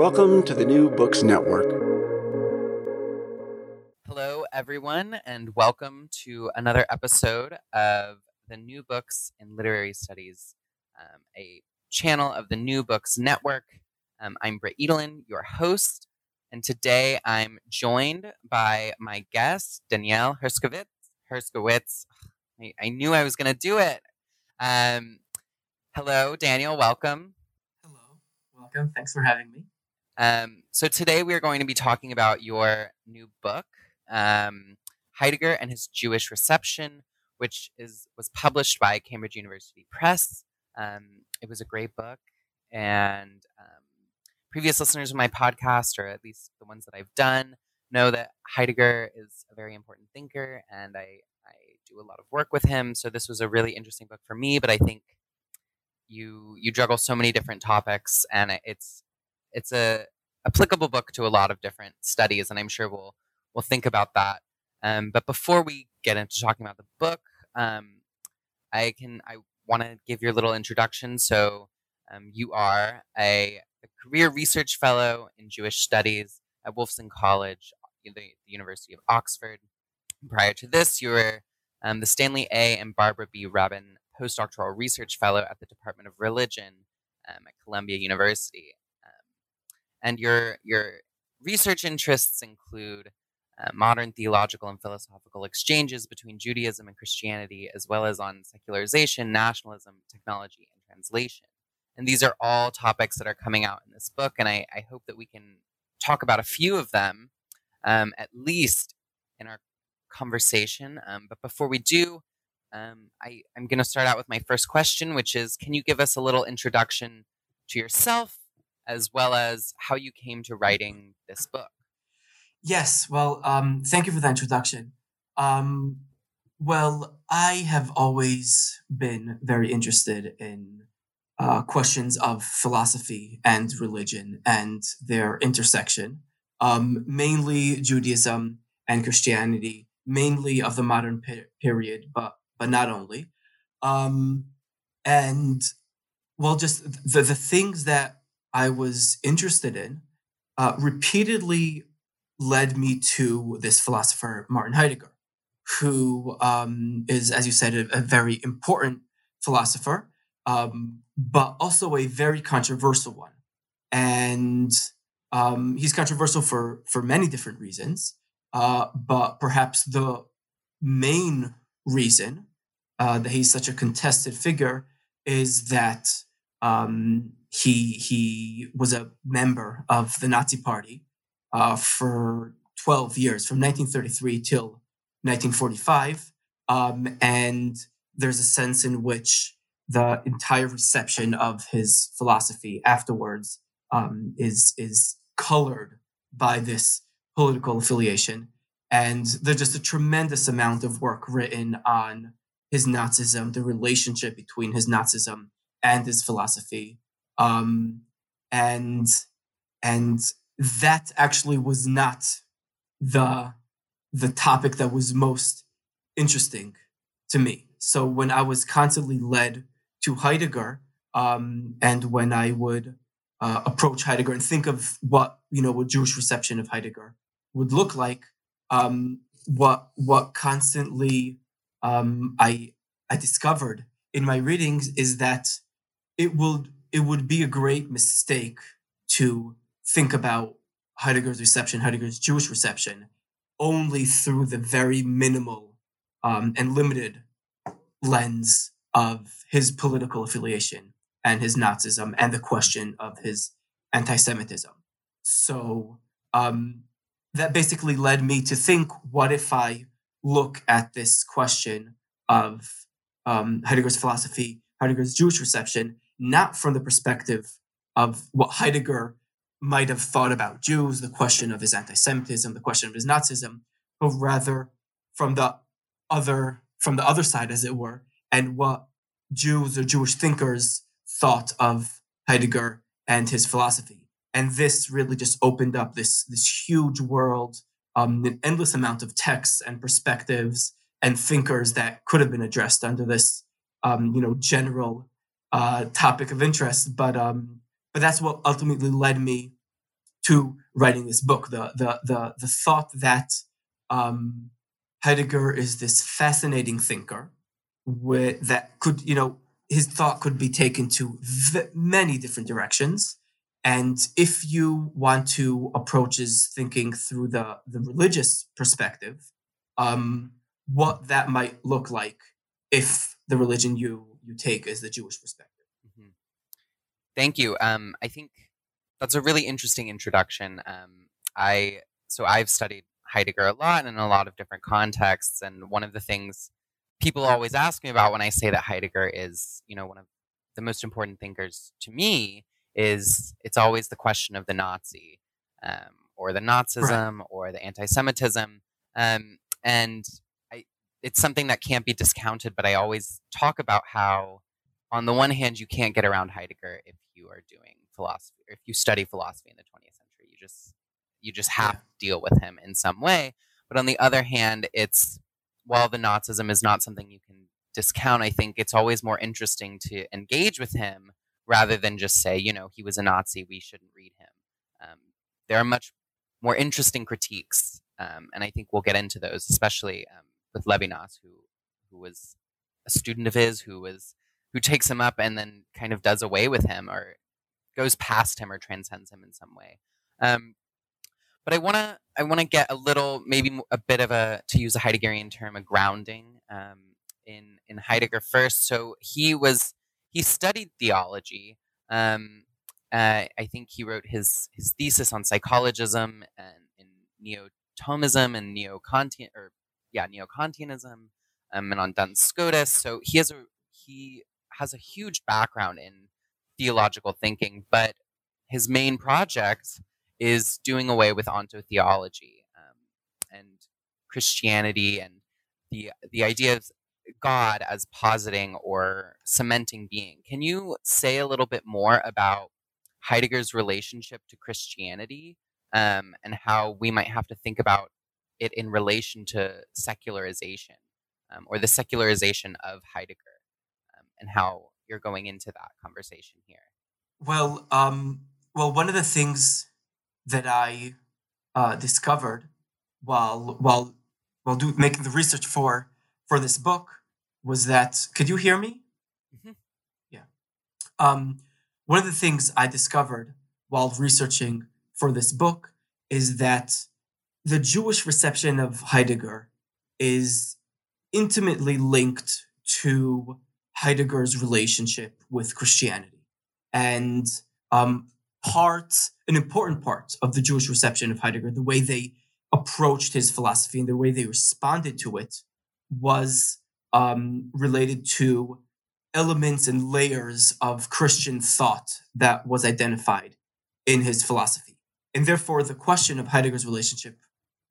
Welcome to the New Books Network. Hello, everyone, and welcome to another episode of the New Books in Literary Studies, um, a channel of the New Books Network. Um, I'm Britt Edelin, your host, and today I'm joined by my guest, Danielle Herskowitz. Herskowitz. I, I knew I was going to do it. Um, hello, Daniel. Welcome. Hello. Welcome. Thanks for having me. Um, so today we are going to be talking about your new book, um, Heidegger and His Jewish Reception, which is was published by Cambridge University Press. Um, it was a great book, and um, previous listeners of my podcast, or at least the ones that I've done, know that Heidegger is a very important thinker, and I, I do a lot of work with him. So this was a really interesting book for me. But I think you you juggle so many different topics, and it's it's a applicable book to a lot of different studies, and I'm sure we'll we'll think about that. Um, but before we get into talking about the book, um, I can I want to give your little introduction. So um, you are a, a, career research fellow in Jewish studies at Wolfson College, the, the University of Oxford. Prior to this, you were um, the Stanley A. and Barbara B. Rabin postdoctoral research fellow at the Department of Religion um, at Columbia University and your your research interests include uh, modern theological and philosophical exchanges between Judaism and Christianity, as well as on secularization, nationalism, technology, and translation. And these are all topics that are coming out in this book, and I, I hope that we can talk about a few of them, um, at least in our conversation. Um, but before we do, um, I, I'm going to start out with my first question, which is Can you give us a little introduction to yourself as well as how you came to writing this book. Yes, well, um, thank you for the introduction. Um, well, I have always been very interested in uh, questions of philosophy and religion and their intersection, um, mainly Judaism and Christianity, mainly of the modern pe- period, but but not only. Um, and well, just the the things that I was interested in uh, repeatedly led me to this philosopher, Martin Heidegger, who um, is, as you said, a, a very important philosopher, um, but also a very controversial one. And um, he's controversial for, for many different reasons, uh, but perhaps the main reason uh, that he's such a contested figure is that um, he he was a member of the Nazi Party uh, for 12 years, from 1933 till 1945. Um, and there's a sense in which the entire reception of his philosophy afterwards um, is is colored by this political affiliation. And there's just a tremendous amount of work written on his Nazism, the relationship between his Nazism and his philosophy. Um, and and that actually was not the the topic that was most interesting to me. So when I was constantly led to Heidegger, um, and when I would uh, approach Heidegger and think of what you know what Jewish reception of Heidegger would look like, um, what what constantly um, I I discovered in my readings is that it will it would be a great mistake to think about Heidegger's reception, Heidegger's Jewish reception, only through the very minimal um, and limited lens of his political affiliation and his Nazism and the question of his anti Semitism. So um, that basically led me to think what if I look at this question of um, Heidegger's philosophy, Heidegger's Jewish reception, not from the perspective of what Heidegger might have thought about Jews, the question of his anti Semitism, the question of his Nazism, but rather from the other from the other side, as it were, and what Jews or Jewish thinkers thought of Heidegger and his philosophy. And this really just opened up this, this huge world, um, an endless amount of texts and perspectives and thinkers that could have been addressed under this, um, you know, general uh, topic of interest. But um, but that's what ultimately led me to writing this book. The the the the thought that um, Heidegger is this fascinating thinker that could, you know, his thought could be taken to v- many different directions. And if you want to approach his thinking through the, the religious perspective, um, what that might look like if the religion you you take as the Jewish perspective. Mm-hmm. Thank you. Um, I think that's a really interesting introduction. Um, I so I've studied Heidegger a lot in a lot of different contexts. And one of the things people always ask me about when I say that Heidegger is, you know, one of the most important thinkers to me is it's always the question of the Nazi um, or the Nazism right. or the anti-Semitism. Um, and it's something that can't be discounted, but I always talk about how on the one hand, you can't get around Heidegger if you are doing philosophy or if you study philosophy in the 20th century. You just you just have to deal with him in some way. But on the other hand, it's while the Nazism is not something you can discount, I think it's always more interesting to engage with him rather than just say, you know, he was a Nazi, we shouldn't read him. Um, there are much more interesting critiques, um, and I think we'll get into those, especially um, with Levinas, who who was a student of his, who was who takes him up and then kind of does away with him or goes past him or transcends him in some way. Um, but I want to I want to get a little maybe a bit of a to use a Heideggerian term a grounding um, in in Heidegger first. So he was he studied theology. Um, uh, I think he wrote his his thesis on psychologism and in neo-Thomism and neo-Kantian or yeah neo-Kantianism um, and on Duns Scotus. So he has a he has a huge background in theological thinking, but his main project is doing away with ontotheology um, and Christianity and the the idea of God as positing or cementing being. Can you say a little bit more about Heidegger's relationship to Christianity um, and how we might have to think about it in relation to secularization um, or the secularization of Heidegger um, and how you're going into that conversation here? Well, um, well, one of the things that I uh, discovered while while while do, making the research for for this book was that could you hear me? Mm-hmm. Yeah. Um, one of the things I discovered while researching for this book is that the Jewish reception of Heidegger is intimately linked to Heidegger's relationship with Christianity. And um, part, an important part of the Jewish reception of Heidegger, the way they approached his philosophy and the way they responded to it was um, related to elements and layers of Christian thought that was identified in his philosophy. And therefore, the question of Heidegger's relationship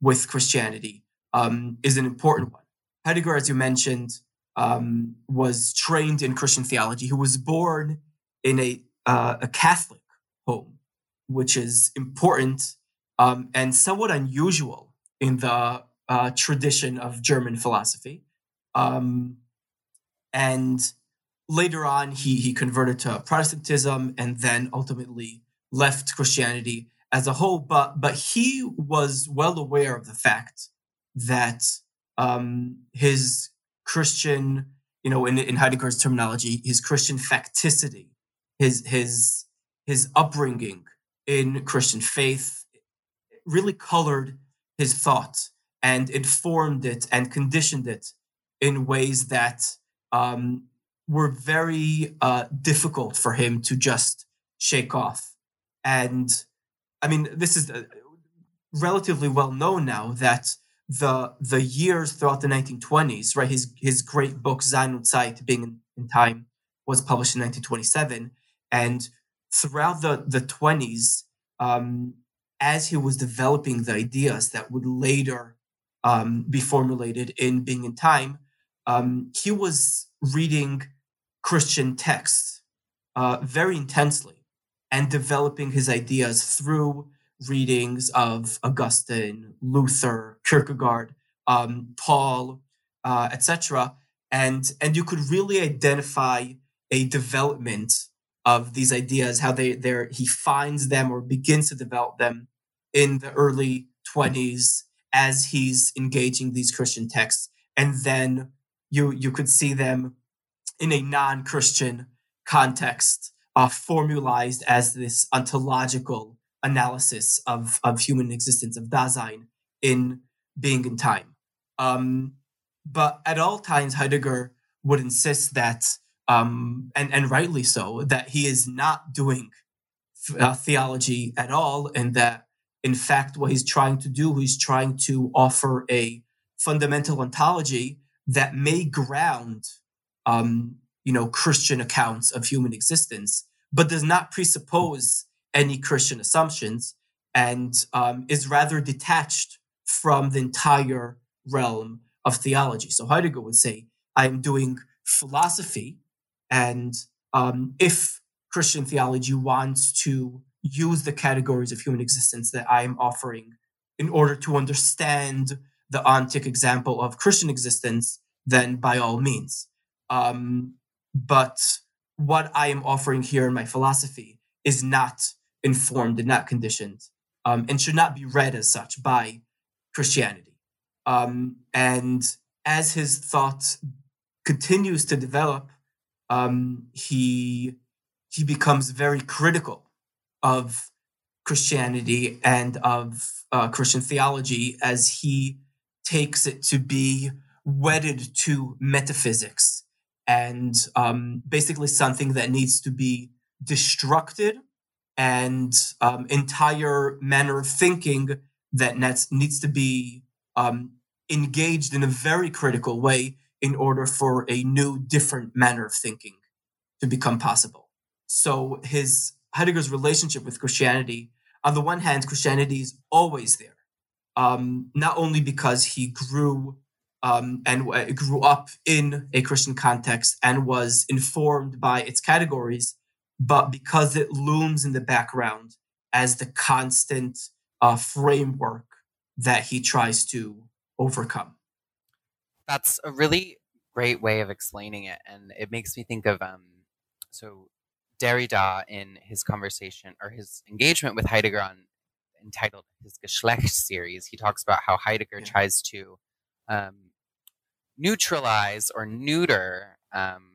with Christianity um, is an important one. Heidegger, as you mentioned, um, was trained in Christian theology. He was born in a, uh, a Catholic home, which is important um, and somewhat unusual in the uh, tradition of German philosophy. Um, and later on, he, he converted to Protestantism and then ultimately left Christianity as a whole. But, but he was well aware of the fact that um, his Christian, you know, in, in Heidegger's terminology, his Christian facticity, his, his, his upbringing in Christian faith really colored his thought and informed it and conditioned it in ways that um, were very uh, difficult for him to just shake off. And I mean, this is uh, relatively well known now that the the years throughout the 1920s, right? His his great book Sein und Zeit, being in, in time, was published in 1927, and throughout the the 20s, um, as he was developing the ideas that would later um, be formulated in Being in Time, um, he was reading Christian texts uh, very intensely and developing his ideas through readings of Augustine, Luther, Kierkegaard, um, Paul, uh, etc. And and you could really identify a development of these ideas, how they there he finds them or begins to develop them in the early 20s as he's engaging these Christian texts. And then you you could see them in a non-Christian context, uh, formalized as this ontological analysis of, of human existence, of Dasein in being in time. Um, but at all times, Heidegger would insist that, um, and, and rightly so, that he is not doing uh, theology at all, and that in fact, what he's trying to do, he's trying to offer a fundamental ontology that may ground, um, you know, Christian accounts of human existence, but does not presuppose any Christian assumptions and um, is rather detached from the entire realm of theology. So Heidegger would say, I'm doing philosophy, and um, if Christian theology wants to use the categories of human existence that I am offering in order to understand the ontic example of Christian existence, then by all means. Um, but what I am offering here in my philosophy is not informed and not conditioned um, and should not be read as such by Christianity. Um, and as his thought continues to develop, um, he he becomes very critical of Christianity and of uh, Christian theology as he takes it to be wedded to metaphysics and um, basically something that needs to be destructed and um, entire manner of thinking that needs to be um, engaged in a very critical way in order for a new, different manner of thinking to become possible. So his Heidegger's relationship with Christianity, on the one hand, Christianity is always there, um, not only because he grew um, and w- grew up in a Christian context and was informed by its categories, but because it looms in the background as the constant uh, framework that he tries to overcome. That's a really great way of explaining it, and it makes me think of um, so Derrida in his conversation or his engagement with Heidegger on entitled his Geschlecht series, he talks about how Heidegger yeah. tries to um, neutralize or neuter um,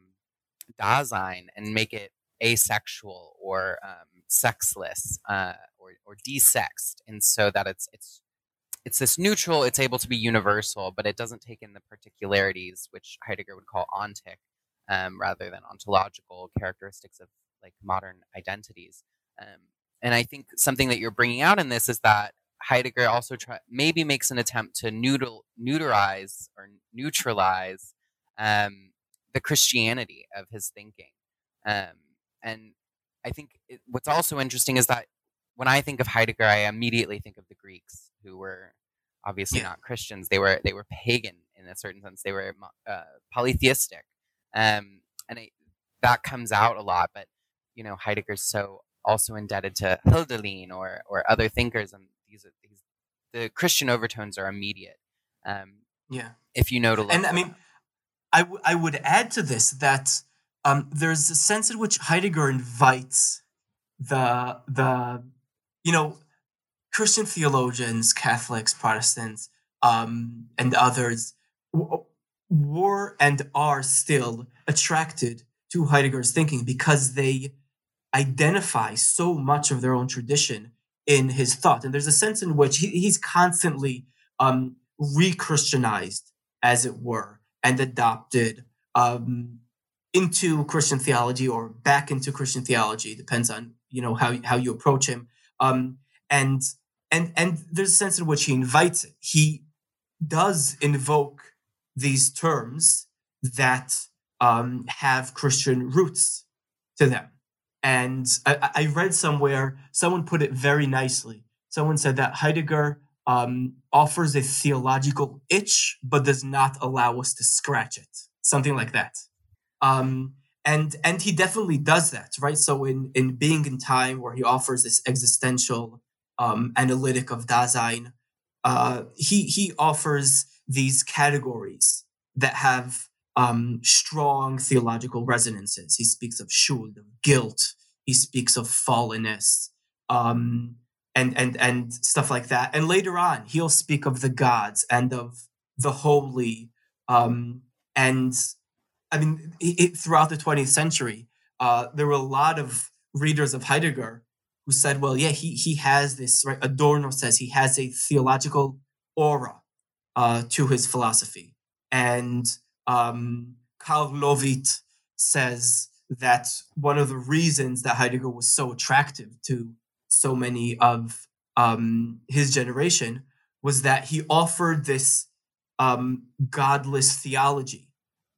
Dasein and make it asexual or um, sexless uh, or, or desexed, and so that it's it's it's this neutral. It's able to be universal, but it doesn't take in the particularities, which Heidegger would call ontic, um, rather than ontological characteristics of like modern identities. Um, and I think something that you're bringing out in this is that Heidegger also try, maybe makes an attempt to neutral, neuterize or neutralize um, the Christianity of his thinking. Um, and I think it, what's also interesting is that when I think of Heidegger, I immediately think of the Greeks, who were obviously yeah. not Christians. They were they were pagan in a certain sense. They were uh, polytheistic, um, and I, that comes out a lot. But you know, Heidegger's so also indebted to Hölderlin or or other thinkers, and these these the Christian overtones are immediate. Um, yeah, if you know to look. And I mean, I, w- I would add to this that um, there's a sense in which Heidegger invites the the you know Christian theologians, Catholics, Protestants, um, and others w- were and are still attracted to Heidegger's thinking because they identify so much of their own tradition in his thought. And there's a sense in which he, he's constantly um, re-Christianized, as it were, and adopted um, into Christian theology or back into Christian theology. Depends on you know how how you approach him. Um, and and and there's a sense in which he invites it. He does invoke these terms that um, have Christian roots to them. And I, I, read somewhere someone put it very nicely. Someone said that Heidegger um, offers a theological itch, but does not allow us to scratch it. Something like that. Um, and and he definitely does that, right? So in in Being in Time, where he offers this existential um, analytic of Dasein, uh, he he offers these categories that have um, strong theological resonances. He speaks of schuld, of guilt. He speaks of fallenness, um, and and and stuff like that. And later on, he'll speak of the gods and of the holy. Um, and I mean, it, throughout the 20th century, uh, there were a lot of readers of Heidegger who said, "Well, yeah, he he has this." Right? Adorno says he has a theological aura uh, to his philosophy, and um, Karl Löwith says that one of the reasons that Heidegger was so attractive to so many of um, his generation was that he offered this um, godless theology,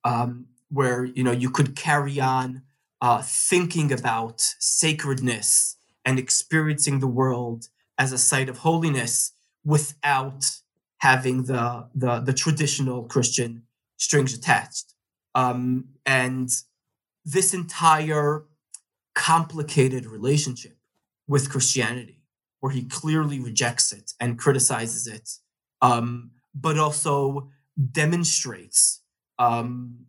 um, where you know you could carry on uh, thinking about sacredness and experiencing the world as a site of holiness without having the the, the traditional Christian strings attached. Um, and this entire complicated relationship with Christianity, where he clearly rejects it and criticizes it, um, but also demonstrates um,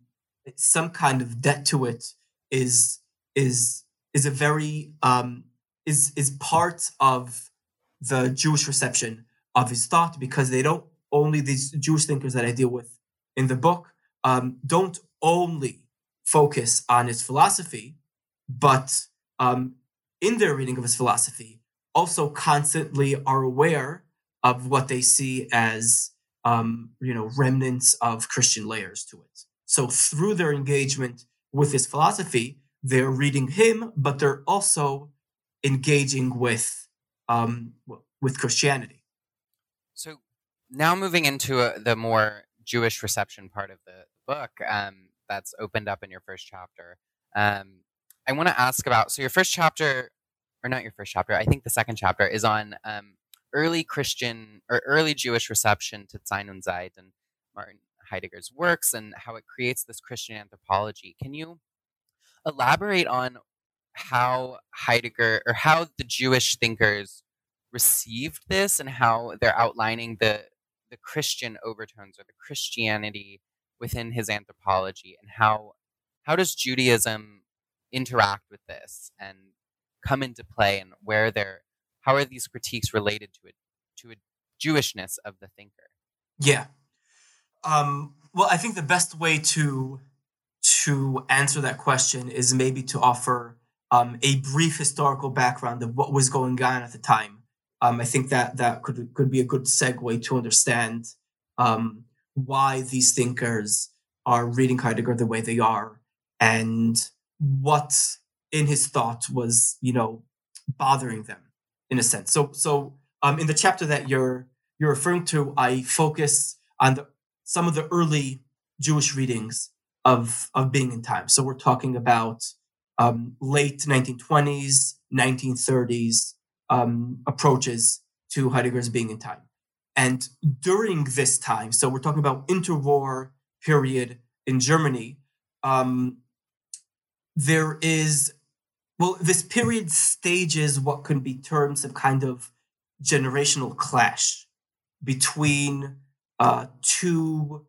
some kind of debt to it, is is is a very um, is is part of the Jewish reception of his thought because they don't only these Jewish thinkers that I deal with in the book um, don't only focus on his philosophy, but um, in their reading of his philosophy, also constantly are aware of what they see as um, you know remnants of Christian layers to it. So through their engagement with his philosophy, they're reading him, but they're also engaging with um, with Christianity. So now moving into a, the more Jewish reception part of the book um, that's opened up in your first chapter. Um, I want to ask about so your first chapter, or not your first chapter, I think the second chapter is on um, early Christian or early Jewish reception to Sein und Zeit and Martin Heidegger's works and how it creates this Christian anthropology. Can you elaborate on how Heidegger or how the Jewish thinkers received this and how they're outlining the the Christian overtones or the Christianity within his anthropology and how how does Judaism interact with this and come into play and where they're how are these critiques related to it to a Jewishness of the thinker? Yeah. Um, well, I think the best way to to answer that question is maybe to offer um, a brief historical background of what was going on at the time um, I think that that could could be a good segue to understand um, why these thinkers are reading Heidegger the way they are, and what in his thought was you know bothering them in a sense. So so um, in the chapter that you're you're referring to, I focus on the, some of the early Jewish readings of of being in time. So we're talking about um, late 1920s, 1930s, um, approaches to Heidegger's being in time. And during this time, so we're talking about interwar period in Germany, um, there is well, this period stages what can be termed some kind of generational clash between uh, two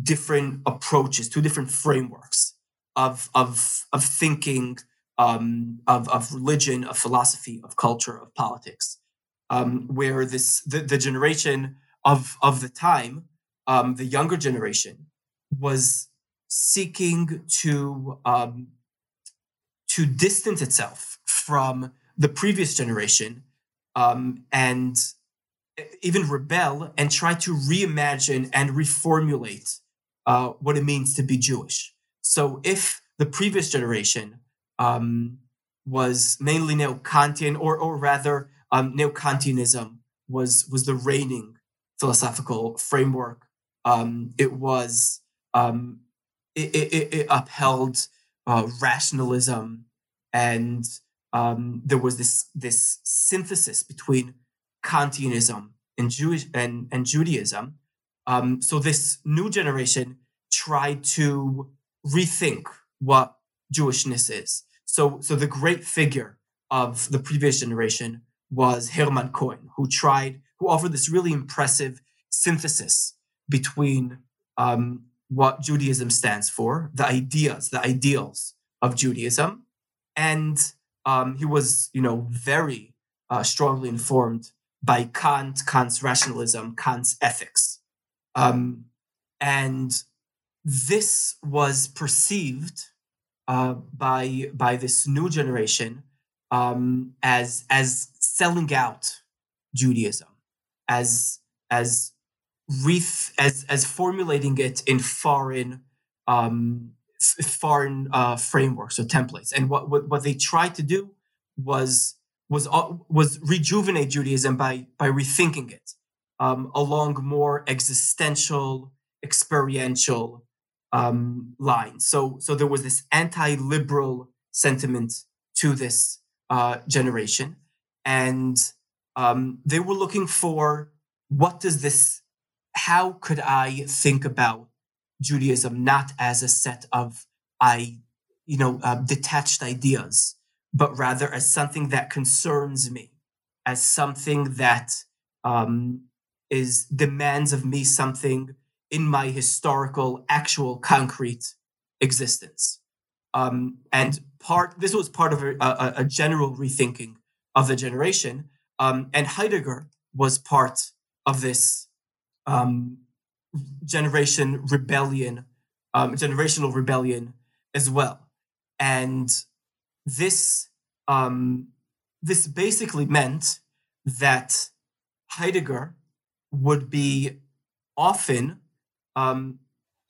different approaches, two different frameworks of of of thinking, um, of of religion, of philosophy, of culture, of politics, um, where this the, the generation of of the time, um, the younger generation, was seeking to um, to distance itself from the previous generation um, and even rebel and try to reimagine and reformulate uh, what it means to be Jewish. So if the previous generation um, was mainly neo-Kantian, or or rather um, neo-Kantianism was was the reigning philosophical framework. Um, it was um, it, it, it, upheld uh, rationalism, and um, there was this this synthesis between Kantianism and Jewish and, and Judaism. Um, so this new generation tried to rethink what Jewishness is. So so the great figure of the previous generation was Hermann Cohen, who tried who offered this really impressive synthesis between um, what Judaism stands for, the ideas, the ideals of Judaism. And um, he was, you know, very uh, strongly informed by Kant, Kant's rationalism, Kant's ethics. Um, and this was perceived uh, by, by this new generation um, as, as selling out Judaism, as, as ref- as as formulating it in foreign um, foreign uh, frameworks or templates. And what, what what they tried to do was was uh, was rejuvenate Judaism by by rethinking it um, along more existential, experiential um, lines. So so there was this anti-liberal sentiment to this uh, generation, and um, they were looking for what does this how could I think about Judaism not as a set of I, you know, uh, detached ideas, but rather as something that concerns me, as something that um, is demands of me something in my historical, actual, concrete existence. Um, and part this was part of a, a, a, general rethinking of the generation. Um, and Heidegger was part of this um, generation rebellion, um, generational rebellion as well. And this um, this basically meant that Heidegger would be often um,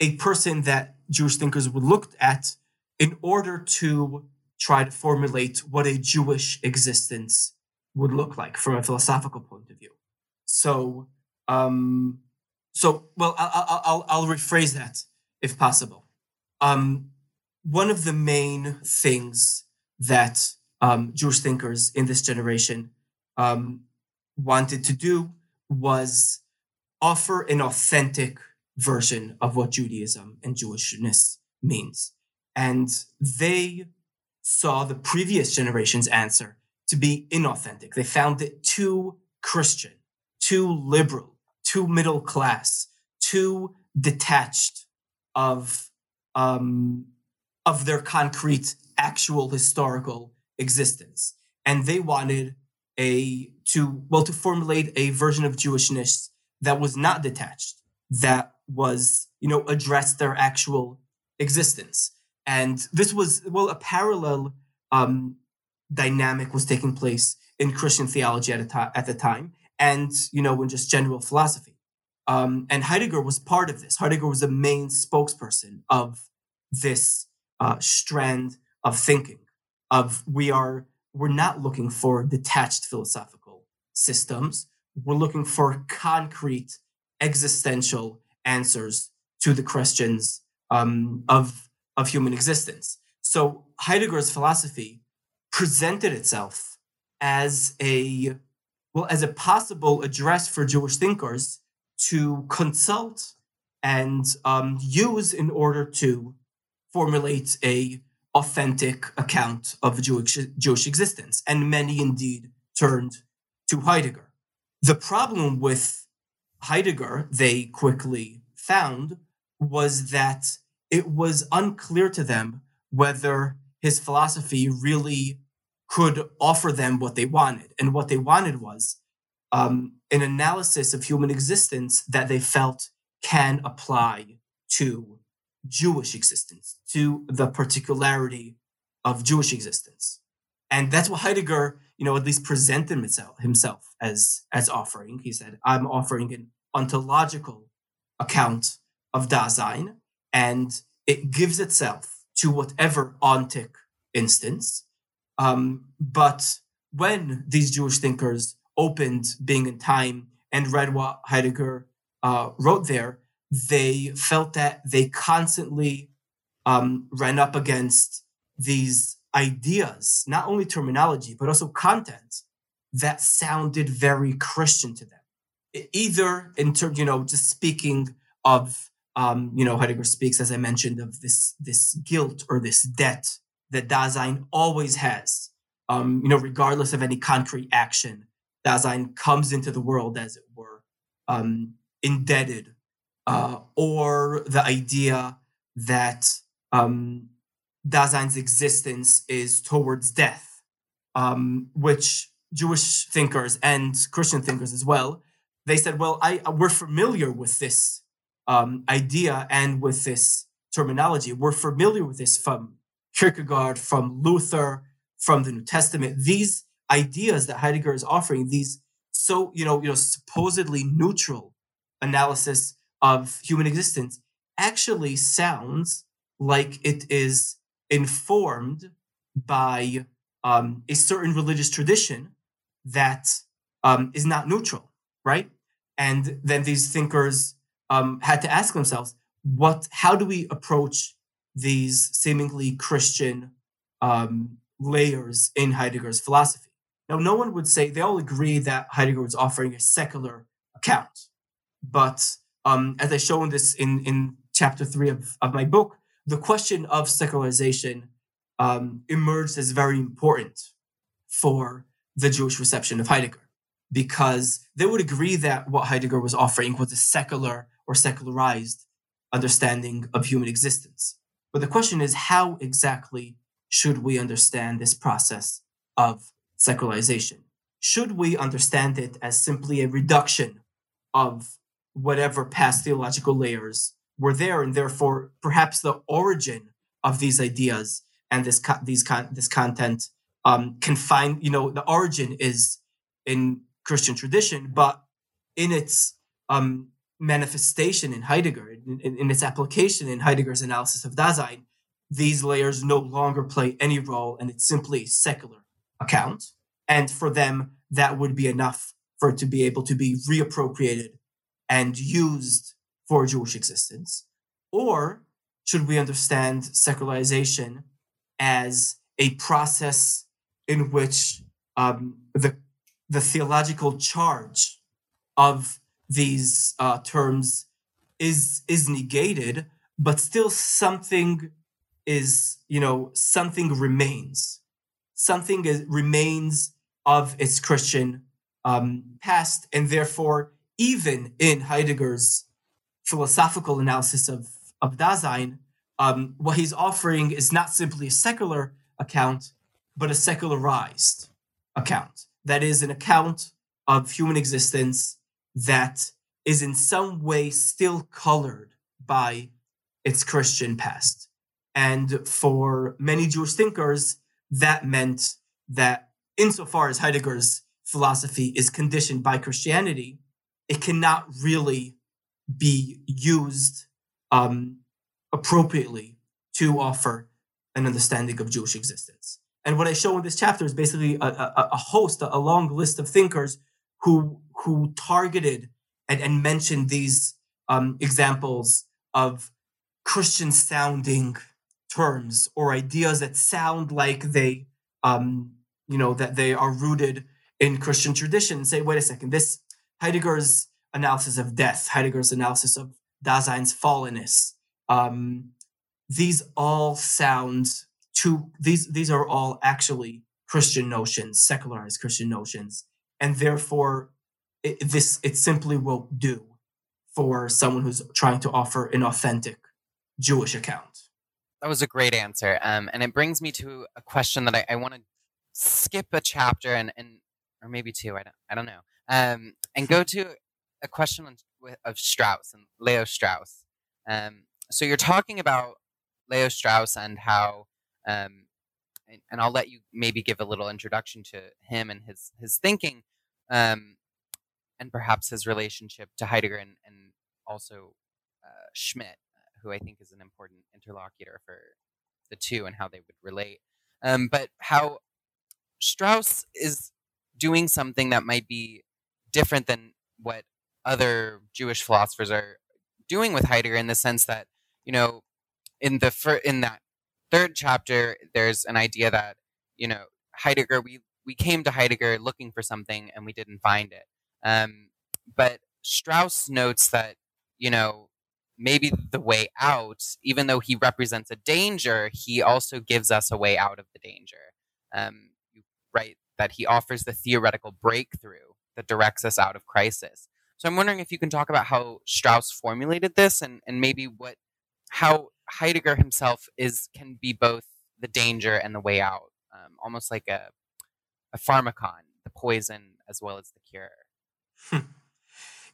a person that Jewish thinkers would look at in order to try to formulate what a Jewish existence would look like from a philosophical point of view. So um, so, well, I'll, I'll, I'll rephrase that if possible. Um, one of the main things that um, Jewish thinkers in this generation um, wanted to do was offer an authentic version of what Judaism and Jewishness means. And they saw the previous generation's answer to be inauthentic. They found it too Christian, too liberal, too middle class, too detached of um, of their concrete actual historical existence, and they wanted a to well to formulate a version of Jewishness that was not detached, that was you know address their actual existence, and this was well a parallel um, dynamic was taking place in Christian theology at, to- at the time, and you know in just general philosophy. Um, and heidegger was part of this. Heidegger was the main spokesperson of this uh, strand of thinking of we are we're not looking for detached philosophical systems. We're looking for concrete existential answers to the questions um, of of human existence so heidegger's philosophy presented itself as a well, as a possible address for Jewish thinkers to consult and um, use in order to formulate a authentic account of Jewish, Jewish existence, and many indeed turned to Heidegger. The problem with Heidegger, they quickly found, was that it was unclear to them whether his philosophy really could offer them what they wanted. And what they wanted was um, an analysis of human existence that they felt can apply to Jewish existence, to the particularity of Jewish existence. And that's what Heidegger, you know, at least presented himself, himself as, as offering. He said, I'm offering an ontological account of Dasein, and it gives itself to whatever ontic instance. Um, but when these Jewish thinkers opened Being and Time and read what Heidegger uh, wrote there, they felt that they constantly um, ran up against these ideas, not only terminology, but also content that sounded very Christian to them. Either in terms, you know, just speaking of, um, you know, Heidegger speaks, as I mentioned, of this this guilt or this debt that Dasein always has, um, you know, regardless of any concrete action. Dasein comes into the world, as it were, um, indebted uh, or the idea that um, Dasein's existence is towards death, um, which Jewish thinkers and Christian thinkers as well, they said, well, I we're familiar with this um, idea and with this terminology. We're familiar with this from Kierkegaard, from Luther, from the New Testament. These ideas that Heidegger is offering, these so you know, you know, supposedly neutral analysis of human existence actually sounds like it is informed by um, a certain religious tradition that um, is not neutral, right? And then these thinkers um, had to ask themselves, what? How do we approach these seemingly Christian um, layers in Heidegger's philosophy? Now, no one would say they all agree that Heidegger was offering a secular account, but um, as I show in this in, in chapter three of, of my book, the question of secularization um, emerged as very important for the Jewish reception of Heidegger, because they would agree that what Heidegger was offering was a secular or secularized understanding of human existence. But the question is, how exactly should we understand this process of secularization? Should we understand it as simply a reduction of whatever past theological layers were there, and therefore perhaps the origin of these ideas and this co- these con- this content um, can find you know the origin is in Christian tradition, but in its um, manifestation in Heidegger, in, in, in, its application in Heidegger's analysis of Dasein, these layers no longer play any role, and it's simply a secular account. And for them, that would be enough for it to be able to be reappropriated and used for Jewish existence? Or should we understand secularization as a process in which um, the, the theological charge of these uh, terms is, is negated, but still something is, you know, something remains. Something is, remains of its Christian um, past, and therefore even in Heidegger's philosophical analysis of, of Dasein, um, what he's offering is not simply a secular account, but a secularized account. That is an account of human existence that is in some way still colored by its Christian past. And for many Jewish thinkers, that meant that insofar as Heidegger's philosophy is conditioned by Christianity, it cannot really be used um, appropriately to offer an understanding of Jewish existence. And what I show in this chapter is basically a, a, a host, a, long list of thinkers who who targeted and, and mentioned these um, examples of Christian sounding terms or ideas that sound like they um, you know that they are rooted in Christian tradition. Say, wait a second, this Heidegger's analysis of death, Heidegger's analysis of Dasein's fallenness. Um, these all sound to these these are all actually Christian notions, secularized Christian notions, and therefore it, this it simply won't do for someone who's trying to offer an authentic Jewish account. That was a great answer, um, and it brings me to a question that I, I want to skip a chapter and, and or maybe two. I don't I don't know, um, and go to a question of Strauss and Leo Strauss. Um, so you're talking about Leo Strauss and how, um, and, and, I'll let you maybe give a little introduction to him and his his thinking, um, and perhaps his relationship to Heidegger and, and also uh, Schmitt, who I think is an important interlocutor for the two and how they would relate. Um, but how Strauss is doing something that might be different than what other Jewish philosophers are doing with Heidegger in the sense that you know in the fir- in that third chapter there's an idea that you know Heidegger we we came to Heidegger looking for something and we didn't find it. Um, but Strauss notes that you know maybe the way out even though he represents a danger he also gives us a way out of the danger. Um, right that he offers the theoretical breakthrough that directs us out of crisis so I'm wondering if you can talk about how Strauss formulated this and, and maybe what how Heidegger himself is can be both the danger and the way out, um, almost like a a pharmakon, the poison as well as the cure.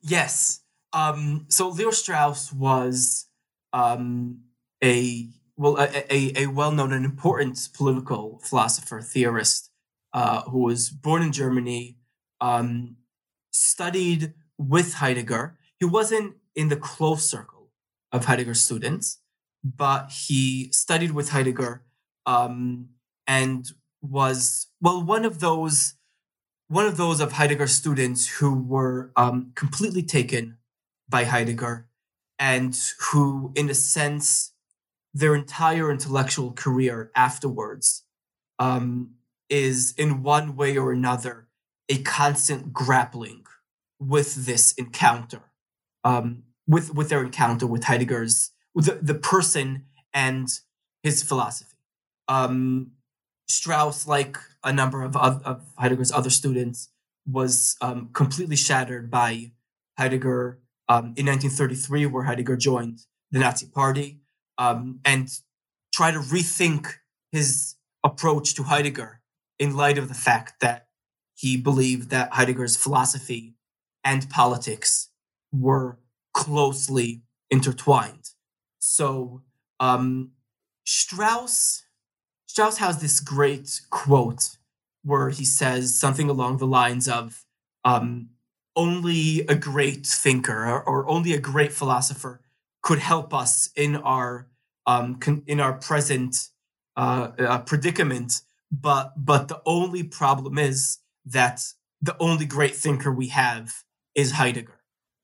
yes. Um, so Leo Strauss was um, a well a, a, a well known and important political philosopher theorist uh, who was born in Germany, um, studied with Heidegger. He wasn't in the close circle of Heidegger's students, but he studied with Heidegger um, and was well one of those one of those of Heidegger's students who were um, completely taken by Heidegger and who, in a sense, their entire intellectual career afterwards um, is in one way or another a constant grappling with this encounter, um, with with their encounter with Heidegger's with the, the person and his philosophy. Um, Strauss, like a number of, of Heidegger's other students, was um, completely shattered by Heidegger um, in 1933, where Heidegger joined the Nazi Party um, and tried to rethink his approach to Heidegger in light of the fact that he believed that Heidegger's philosophy and politics were closely intertwined. So um, Strauss Strauss has this great quote where he says something along the lines of um, only a great thinker or, or, only a great philosopher could help us in our um, con- in our present uh, uh, predicament but but the only problem is that the only great thinker we have is Heidegger.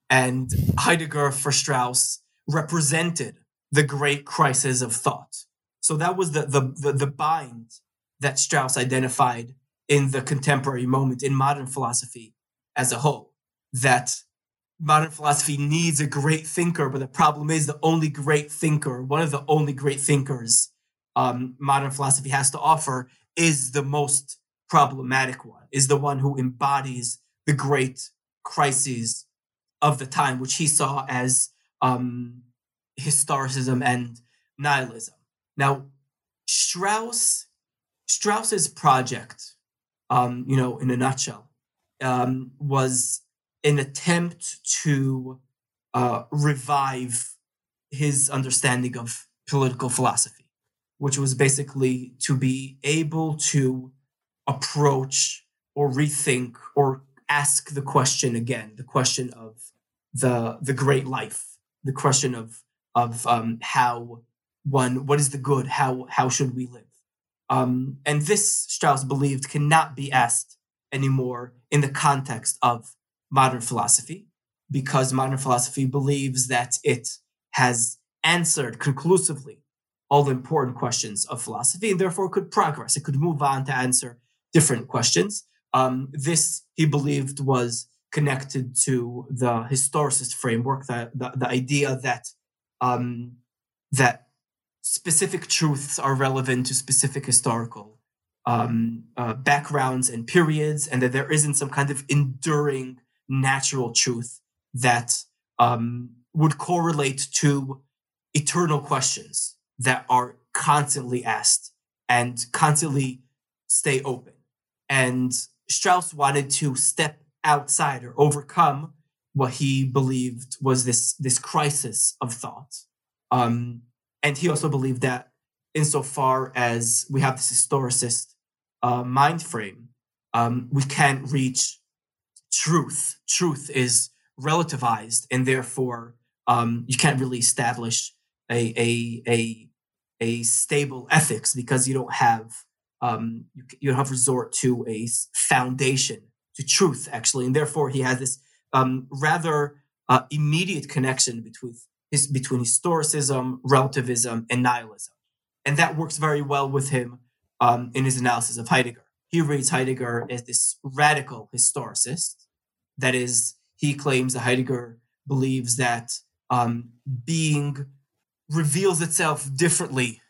And Heidegger for Strauss represented the great crisis of thought. So that was the, the, the, the bind that Strauss identified in the contemporary moment in modern philosophy as a whole. That modern philosophy needs a great thinker, but the problem is the only great thinker, one of the only great thinkers um, modern philosophy has to offer is the most problematic one, is the one who embodies the great crises of the time, which he saw as um, historicism and nihilism. Now, Strauss, Strauss's project, um, you know, in a nutshell, um, was an attempt to uh, revive his understanding of political philosophy, which was basically to be able to approach or rethink or ask the question again, the question of the the great life, the question of of um, how one what is the good, how how should we live, um, and this Strauss believed cannot be asked anymore in the context of modern philosophy, because modern philosophy believes that it has answered conclusively all the important questions of philosophy and therefore could progress. It could move on to answer different questions. Um, this he believed was connected to the historicist framework, the, the, the idea that um, that specific truths are relevant to specific historical um, uh, backgrounds and periods, and that there isn't some kind of enduring natural truth that um, would correlate to eternal questions that are constantly asked and constantly stay open. And Strauss wanted to step outside or overcome what he believed was this this crisis of thought. Um, and he also believed that insofar as we have this historicist uh, mind frame, um, we can't reach truth. Truth is relativized, and therefore um, you can't really establish a, a a a stable ethics because you don't have um, you, you have resort to a foundation to truth actually, and therefore he has this um, rather uh, immediate connection between his, between historicism, relativism, and nihilism, and that works very well with him um, in his analysis of Heidegger. He reads Heidegger as this radical historicist. That is, he claims that Heidegger believes that um, being reveals itself differently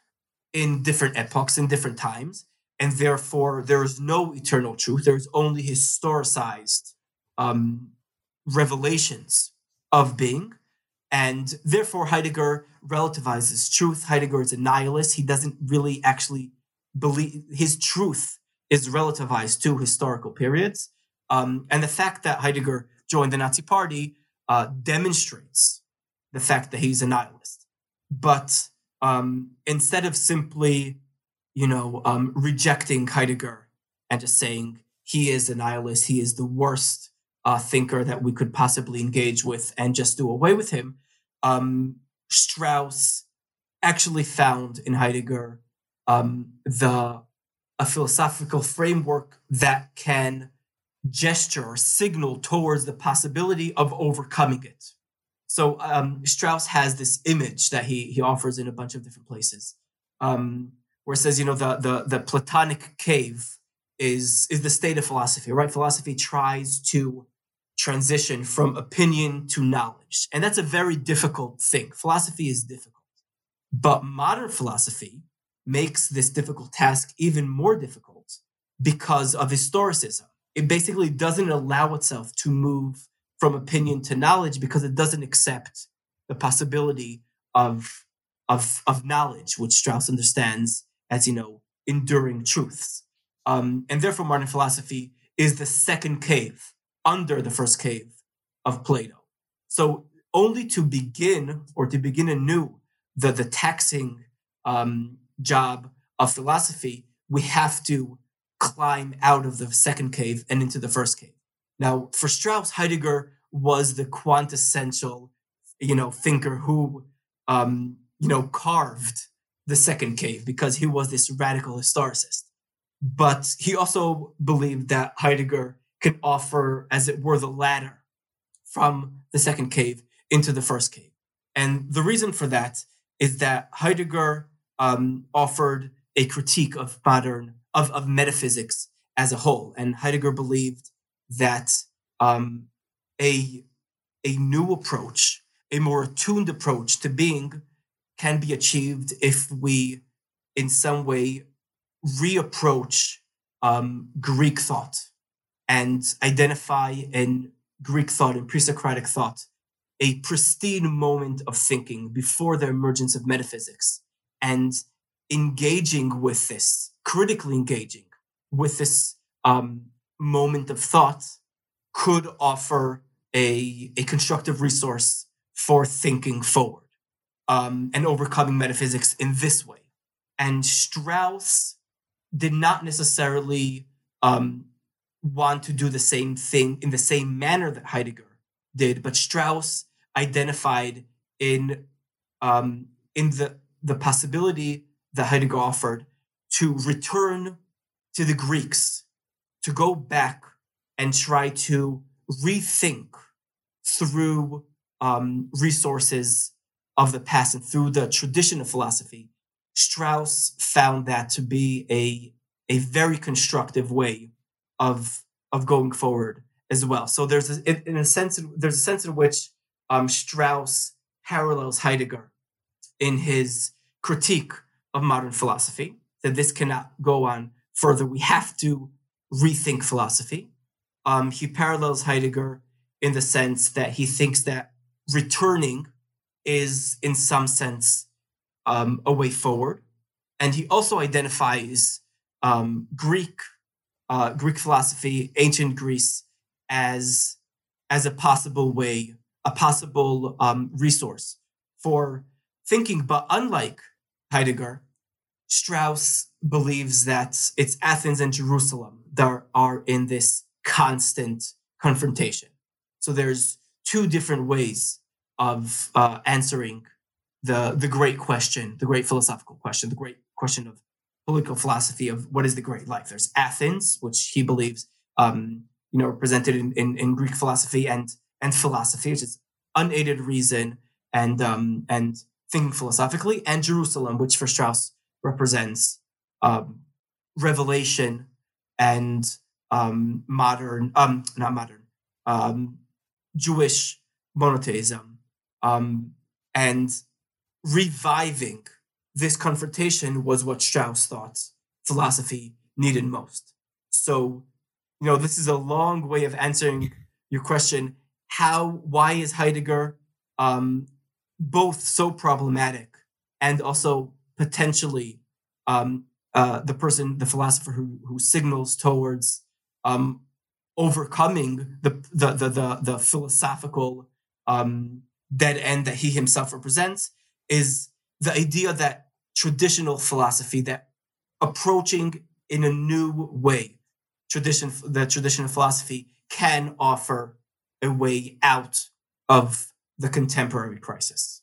in different epochs in different times, and therefore there is no eternal truth. There is only historicized um, revelations of being, and therefore Heidegger relativizes truth. Heidegger is a nihilist. He doesn't really actually believe his truth is relativized to historical periods. Um, and the fact that Heidegger joined the Nazi Party uh, demonstrates the fact that he's a nihilist. But um, instead of simply, you know, um, rejecting Heidegger and just saying he is a nihilist, he is the worst uh, thinker that we could possibly engage with, and just do away with him, um, Strauss actually found in Heidegger um, the a philosophical framework that can gesture or signal towards the possibility of overcoming it. So um, Strauss has this image that he he offers in a bunch of different places, um, where it says, you know, the the the Platonic cave is is the state of philosophy, right? Philosophy tries to transition from opinion to knowledge, and that's a very difficult thing. Philosophy is difficult, but modern philosophy makes this difficult task even more difficult because of historicism. It basically doesn't allow itself to move from opinion to knowledge because it doesn't accept the possibility of, of, of knowledge, which Strauss understands as, you know, enduring truths. Um, and therefore, modern philosophy is the second cave under the first cave of Plato. So only to begin or to begin anew the, the taxing um, job of philosophy, we have to climb out of the second cave and into the first cave. Now, for Strauss, Heidegger was the quintessential, you know, thinker who, um, you know, carved the second cave because he was this radical historicist. But he also believed that Heidegger could offer, as it were, the ladder from the second cave into the first cave. And the reason for that is that Heidegger um, offered a critique of modern of, of metaphysics as a whole, and Heidegger believed that um, a a new approach, a more attuned approach to being, can be achieved if we, in some way, reapproach um, Greek thought and identify in Greek thought and pre-Socratic thought a pristine moment of thinking before the emergence of metaphysics and engaging with this, critically engaging with this um, moment of thought could offer a, a constructive resource for thinking forward um, and overcoming metaphysics in this way. And Strauss did not necessarily um, want to do the same thing in the same manner that Heidegger did, but Strauss identified in um, in the the possibility that Heidegger offered to return to the Greeks, to go back and try to rethink through um, resources of the past and through the tradition of philosophy. Strauss found that to be a, a very constructive way of, of going forward as well. So there's a, in a sense, there's a sense in which um, Strauss parallels Heidegger in his critique of modern philosophy, that this cannot go on further. We have to rethink philosophy. Um, he parallels Heidegger in the sense that he thinks that returning is, in some sense, um, a way forward. And he also identifies um, Greek uh, Greek philosophy, ancient Greece, as as a possible way, a possible um, resource for thinking. But unlike Heidegger, Strauss believes that it's Athens and Jerusalem that are in this constant confrontation. So there's two different ways of uh, answering the the great question, the great philosophical question, the great question of political philosophy of what is the great life. There's Athens, which he believes, um, you know, represented in, in, in, Greek philosophy and and philosophy, which is unaided reason and um, and thinking philosophically, and Jerusalem, which for Strauss represents um, revelation and um, modern, um, not modern, um, Jewish monotheism, um, and reviving this confrontation was what Strauss thought philosophy needed most. So, you know, this is a long way of answering your question. How, why is Heidegger um, both so problematic and also potentially um, uh, the person, the philosopher who, who signals towards um, overcoming the, the, the, the, the philosophical um, dead end that he himself represents is the idea that traditional philosophy, that approaching in a new way, tradition, the traditional philosophy can offer a way out of the contemporary crisis.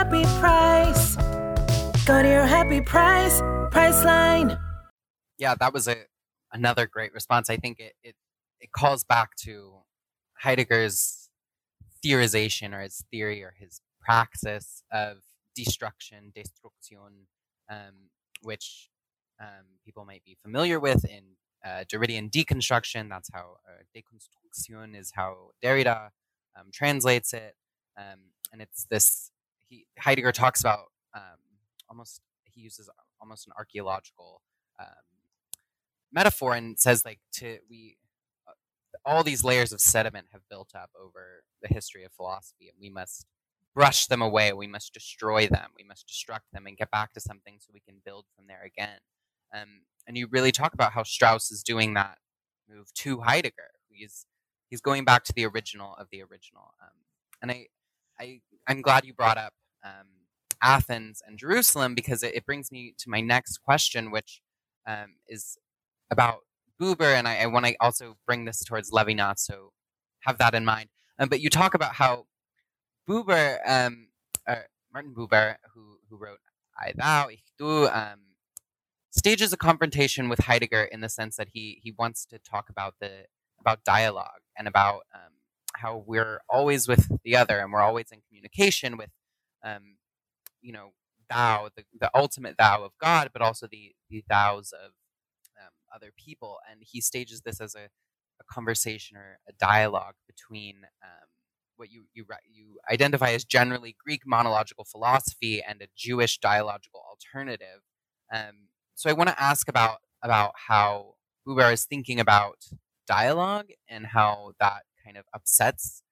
happy price. Go to your happy price, Priceline. Yeah, that was a another great response. I think it it, it calls back to Heidegger's theorization or his theory or his praxis of destruction, destruction, um, which um, people might be familiar with in uh, Derridian deconstruction. That's how uh, deconstruction is how Derrida um, translates it, um, and it's this. He, Heidegger talks about um, almost he uses almost an archaeological um, metaphor and says like to we uh, all these layers of sediment have built up over the history of philosophy and we must brush them away we must destroy them we must destruct them and get back to something so we can build from there again. Um, and you really talk about how strauss is doing that move to heidegger he's he's going back to the original of the original um, and i i i'm glad you brought up um, Athens and Jerusalem because it, it brings me to my next question, which um, is about Buber, and I, I want to also bring this towards Levinas, so have that in mind. Um, but you talk about how Buber, um, Martin Buber, who who wrote I Thou, Ich Du, um, stages a confrontation with Heidegger in the sense that he he wants to talk about the about dialogue and about um, how we're always with the other and we're always in communication with um, you know thou the, the ultimate thou of god but also the the thous of um, other people. And he stages this as a, a conversation or a dialogue between um, what you, you, you identify as generally Greek monological philosophy and a Jewish dialogical alternative. Um, so I want to ask about, about how Buber is thinking about dialogue and how that kind of upsets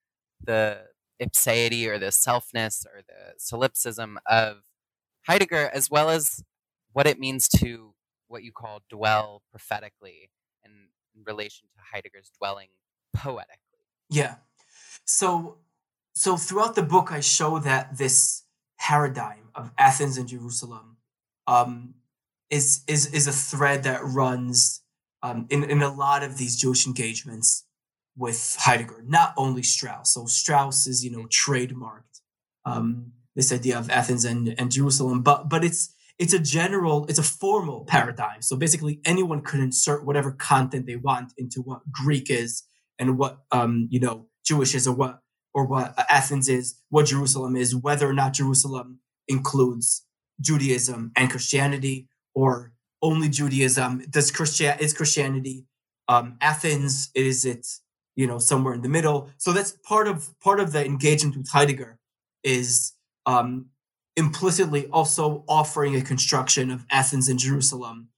the ipseity or the selfness or the solipsism of Heidegger, as well as what it means to what you call dwell prophetically in, in relation to Heidegger's dwelling poetically. Yeah. So so throughout the book I show that this paradigm of Athens and Jerusalem um, is is is a thread that runs um, in, in a lot of these Jewish engagements with Heidegger, not only Strauss. So Strauss is, you know, trademarked um, this idea of Athens and, and Jerusalem, but but it's it's a general, it's a formal paradigm. So basically, anyone could insert whatever content they want into what Greek is and what um, you know Jewish is, or what or what Athens is, what Jerusalem is, whether or not Jerusalem includes Judaism and Christianity, or only Judaism. Does Christian is Christianity um, Athens? Is it you know somewhere in the middle? So that's part of part of the engagement with Heidegger is um, implicitly also offering a construction of Athens and Jerusalem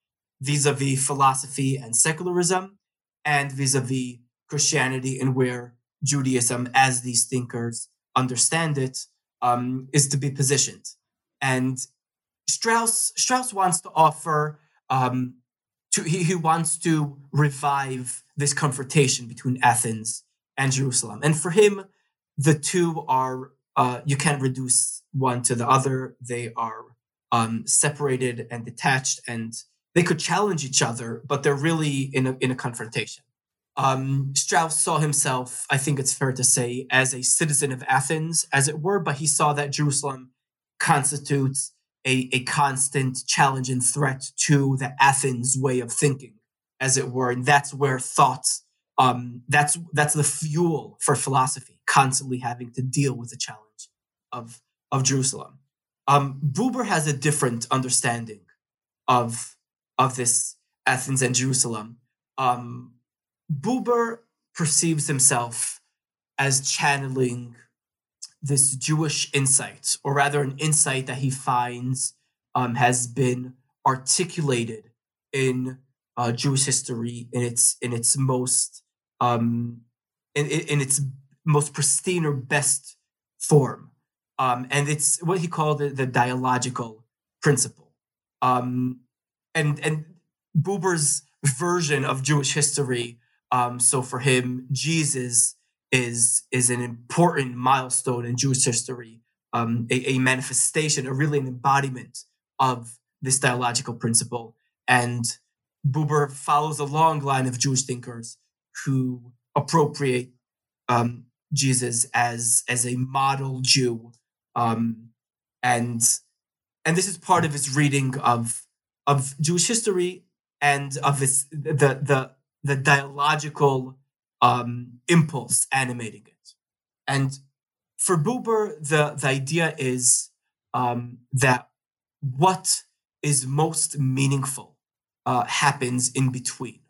vis-a-vis philosophy and secularism, and vis-a-vis Christianity and where Judaism, as these thinkers understand it, um, is to be positioned. And Strauss Strauss wants to offer um, to, he, wants to revive this confrontation between Athens and Jerusalem. And for him, the two are, uh, you can't reduce one to the other. They are um, separated and detached, and they could challenge each other, but they're really in a, in a confrontation. Um, Strauss saw himself, I think it's fair to say, as a citizen of Athens, as it were, but he saw that Jerusalem constitutes a, a constant challenge and threat to the Athens way of thinking, as it were. And that's where thoughts, um, that's, that's the fuel for philosophy, constantly having to deal with the challenge of, of Jerusalem. Um, Buber has a different understanding of, of this Athens and Jerusalem. Um, Buber perceives himself as channeling this Jewish insight, or rather, an insight that he finds um, has been articulated in uh, Jewish history in its in its most um, in, in its most pristine or best form, um, and it's what he called the, the dialogical principle. Um, and and Buber's version of Jewish history. Um, so for him, Jesus is is an important milestone in Jewish history, um, a, a, manifestation, a really an embodiment of this dialogical principle. And Buber follows a long line of Jewish thinkers who appropriate um, Jesus as as a model Jew, um, and and this is part of his reading of of Jewish history and of his the the the dialogical um, impulse animating it. And for Buber, the, the idea is um, that what is most meaningful uh, happens in between.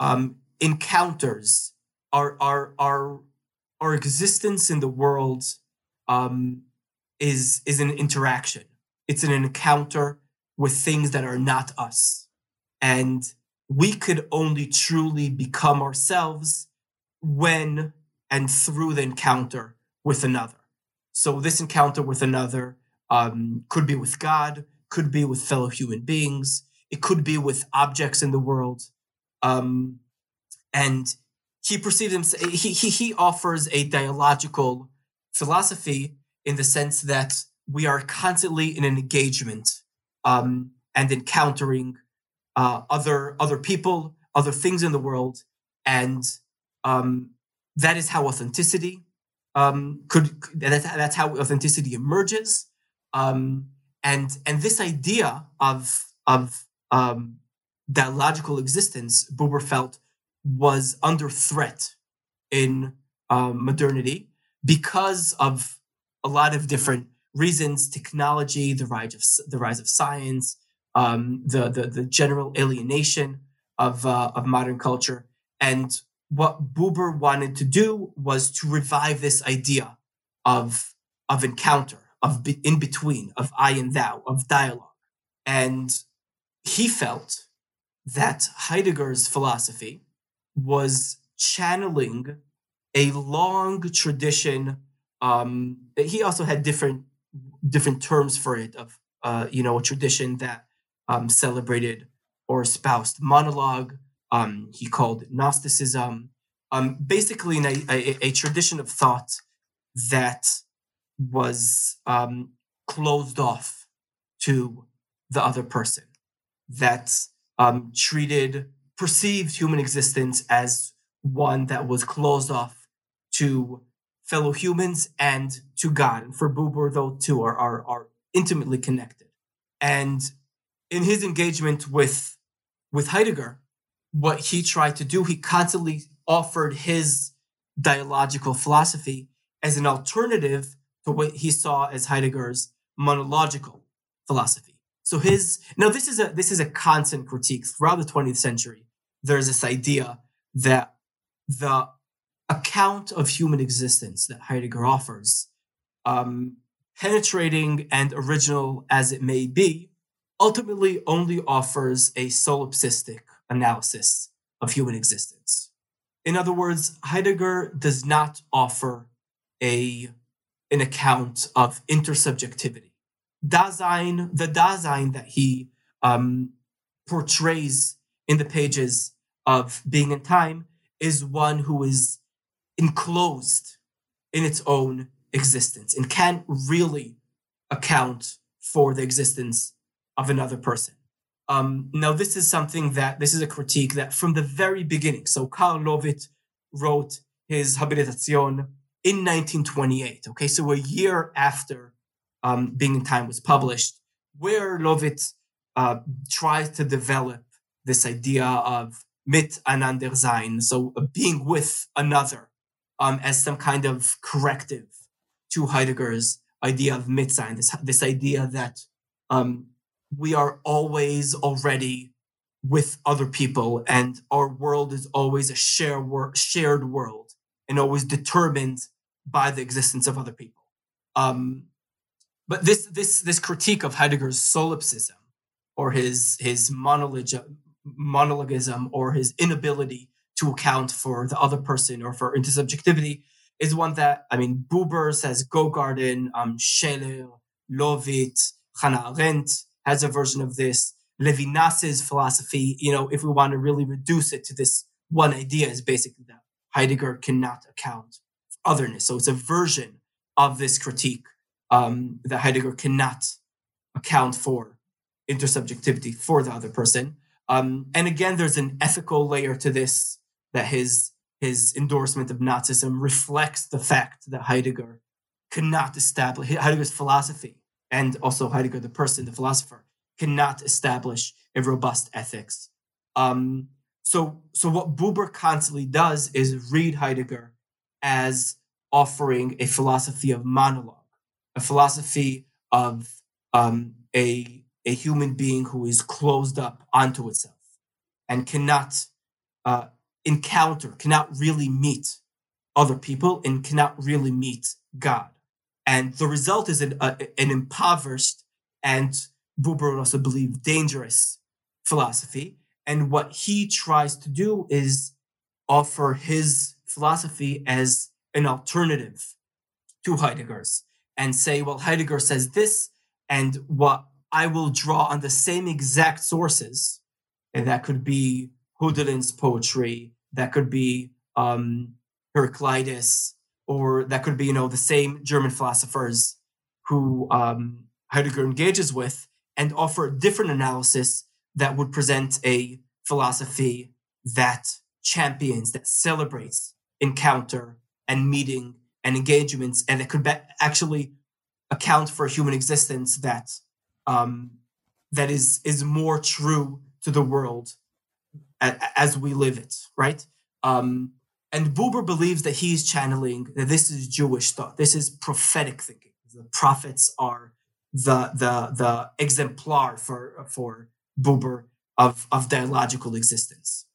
Um, encounters, our, our, our, our existence in the world um, is, is an interaction. It's an encounter with things that are not us. And we could only truly become ourselves when and through the encounter with another. So this encounter with another um, could be with God, could be with fellow human beings, it could be with objects in the world, um, and he perceives himself. He, he he offers a dialogical philosophy in the sense that we are constantly in an engagement um, and encountering uh, other other people, other things in the world, and um, that is how authenticity um, could. That's, that's how authenticity emerges. Um, and and this idea of of um, logical existence, Buber felt was under threat in um, modernity because of a lot of different reasons: technology, the rise of the rise of science, um, the, the the general alienation of uh, of modern culture. And what Buber wanted to do was to revive this idea of of encounter, of be, in between, of I and thou, of dialogue. And he felt that Heidegger's philosophy was channeling a long tradition. Um, he also had different different terms for it of uh, you know a tradition that um, celebrated or espoused monologue. Um, he called Gnosticism. Um, basically, a, a, tradition of thought that was um, closed off to the other person, that um, treated perceived human existence as one that was closed off to fellow humans and to God. And for Buber, those two are, are, are intimately connected. And in his engagement with, with Heidegger, what he tried to do, he constantly offered his dialogical philosophy as an alternative to what he saw as Heidegger's monological philosophy. So his now this is a this is a constant critique throughout the 20th century. There's this idea that the account of human existence that Heidegger offers, um, penetrating and original as it may be, ultimately only offers a solipsistic analysis of human existence. In other words, Heidegger does not offer a, an account of intersubjectivity. Dasein, the Dasein that he um, portrays in the pages of Being and Time is one who is enclosed in its own existence and can't really account for the existence of another person. Um, now, this is something that this is a critique that from the very beginning. So, Karl Löwith wrote his Habilitation in 1928. Okay, so a year after um, Being and Time was published, where Löwith uh, tries to develop this idea of miteinander sein, so being with another, um, as some kind of corrective to Heidegger's idea of mitsein, this, this idea that um, we are always already with other people and our world is always a share wor- shared world and always determined by the existence of other people. Um, but this this this critique of Heidegger's solipsism or his his monologism, monologism or his inability to account for the other person or for intersubjectivity is one that I mean Buber says Gogarten, um, Scheler, Löwith, Hannah Arendt has a version of this. Levinas's philosophy, you know, if we want to really reduce it to this one idea, is basically that Heidegger cannot account for otherness. So it's a version of this critique um, that Heidegger cannot account for intersubjectivity for the other person. Um, and again, there's an ethical layer to this that his his endorsement of Nazism reflects the fact that Heidegger cannot establish Heidegger's philosophy and also Heidegger, the person, the philosopher, cannot establish a robust ethics. Um, so, so what Buber constantly does is read Heidegger as offering a philosophy of monologue, a philosophy of um, a a human being who is closed up onto itself and cannot uh, encounter, cannot really meet other people, and cannot really meet God. And the result is an, uh, an impoverished and Buber would also believe dangerous philosophy. And what he tries to do is offer his philosophy as an alternative to Heidegger's and say, well, Heidegger says this, and what I will draw on the same exact sources, and that could be Hölderlin's poetry, that could be um, Heraclitus, or that could be, you know, the same German philosophers who um, Heidegger engages with, and offer a different analysis that would present a philosophy that champions, that celebrates encounter and meeting and engagements, and that could be- actually account for human existence that um, that is is more true to the world as we live it, right? Um, and Buber believes that he's channeling that this is Jewish thought. This is prophetic thinking. The prophets are the the the exemplar for for Buber of of dialogical existence.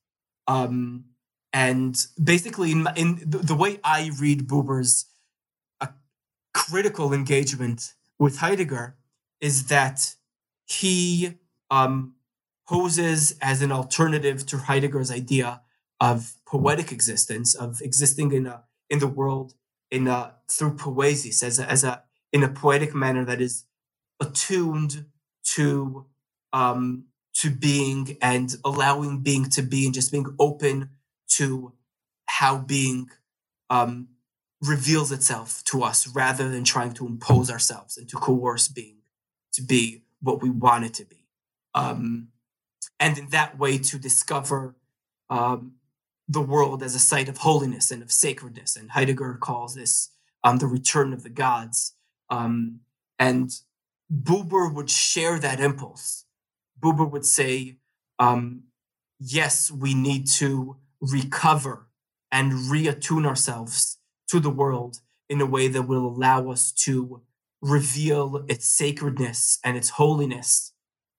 Um, and basically, in, in the, way I read Buber's uh, critical engagement with Heidegger is that he um, poses as an alternative to Heidegger's idea of poetic existence, of existing in a in the world in a through poesis as a, as a in a poetic manner that is attuned to um, to being and allowing being to be and just being open to how being um, reveals itself to us rather than trying to impose ourselves and to coerce being to be what we want it to be. Um, and in that way to discover um, the world as a site of holiness and of sacredness. And Heidegger calls this um, the return of the gods. Um, and Buber would share that impulse. Buber would say, um, yes, we need to recover and reattune ourselves to the world in a way that will allow us to reveal its sacredness and its holiness.